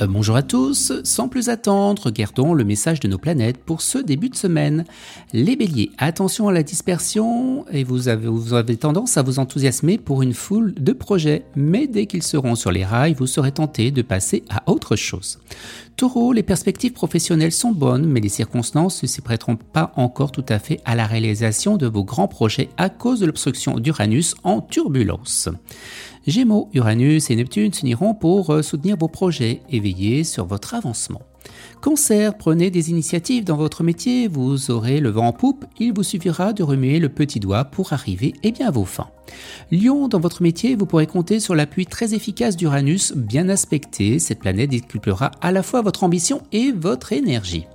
Euh, bonjour à tous, sans plus attendre, regardons le message de nos planètes pour ce début de semaine. Les béliers, attention à la dispersion et vous avez, tendance à vous enthousiasmer pour une foule de projets, mais dès qu'ils seront sur les rails, vous serez tenté de passer à autre chose. Taureau, les perspectives professionnelles sont bonnes, mais les circonstances ne s'y prêteront pas encore tout à fait à la réalisation de vos grands projets à cause de l'obstruction d'Uranus en turbulence. Gémeaux, Uranus et Neptune s'uniront pour euh, soutenir vos projets et sur votre avancement. Cancer, prenez des initiatives dans votre métier, vous aurez le vent en poupe, il vous suffira de remuer le petit doigt pour arriver eh bien, à vos fins. Lion, dans votre métier, vous pourrez compter sur l'appui très efficace d'Uranus, bien aspecté, cette planète décuplera à la fois votre ambition et votre énergie.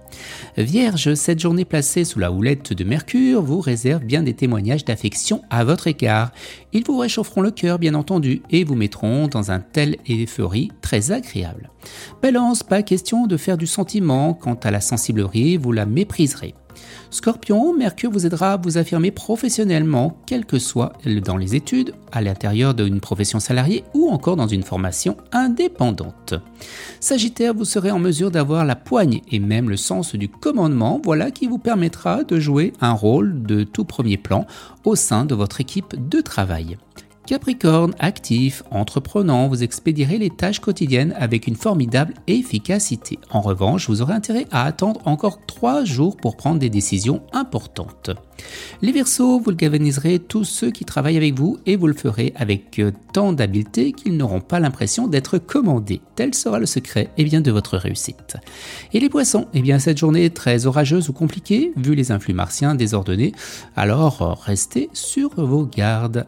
Vierge, cette journée placée sous la houlette de Mercure vous réserve bien des témoignages d'affection à votre égard. Ils vous réchaufferont le cœur, bien entendu, et vous mettront dans un tel euphorie très agréable. Balance, pas question de faire du sentiment, quant à la sensiblerie, vous la mépriserez. Scorpion, Mercure vous aidera à vous affirmer professionnellement, quel que soit dans les études, à l'intérieur d'une profession salariée ou encore dans une formation indépendante. Sagittaire, vous serez en mesure d'avoir la poigne et même le sens du commandement, voilà qui vous permettra de jouer un rôle de tout premier plan au sein de votre équipe de travail. Capricorne, actif, entreprenant, vous expédierez les tâches quotidiennes avec une formidable efficacité. En revanche, vous aurez intérêt à attendre encore trois jours pour prendre des décisions importantes. Les Verseaux, vous le galvaniserez tous ceux qui travaillent avec vous et vous le ferez avec euh, tant d'habileté qu'ils n'auront pas l'impression d'être commandés. Tel sera le secret et eh bien, de votre réussite. Et les Poissons, eh bien, cette journée est très orageuse ou compliquée, vu les influx martiens désordonnés, alors restez sur vos gardes.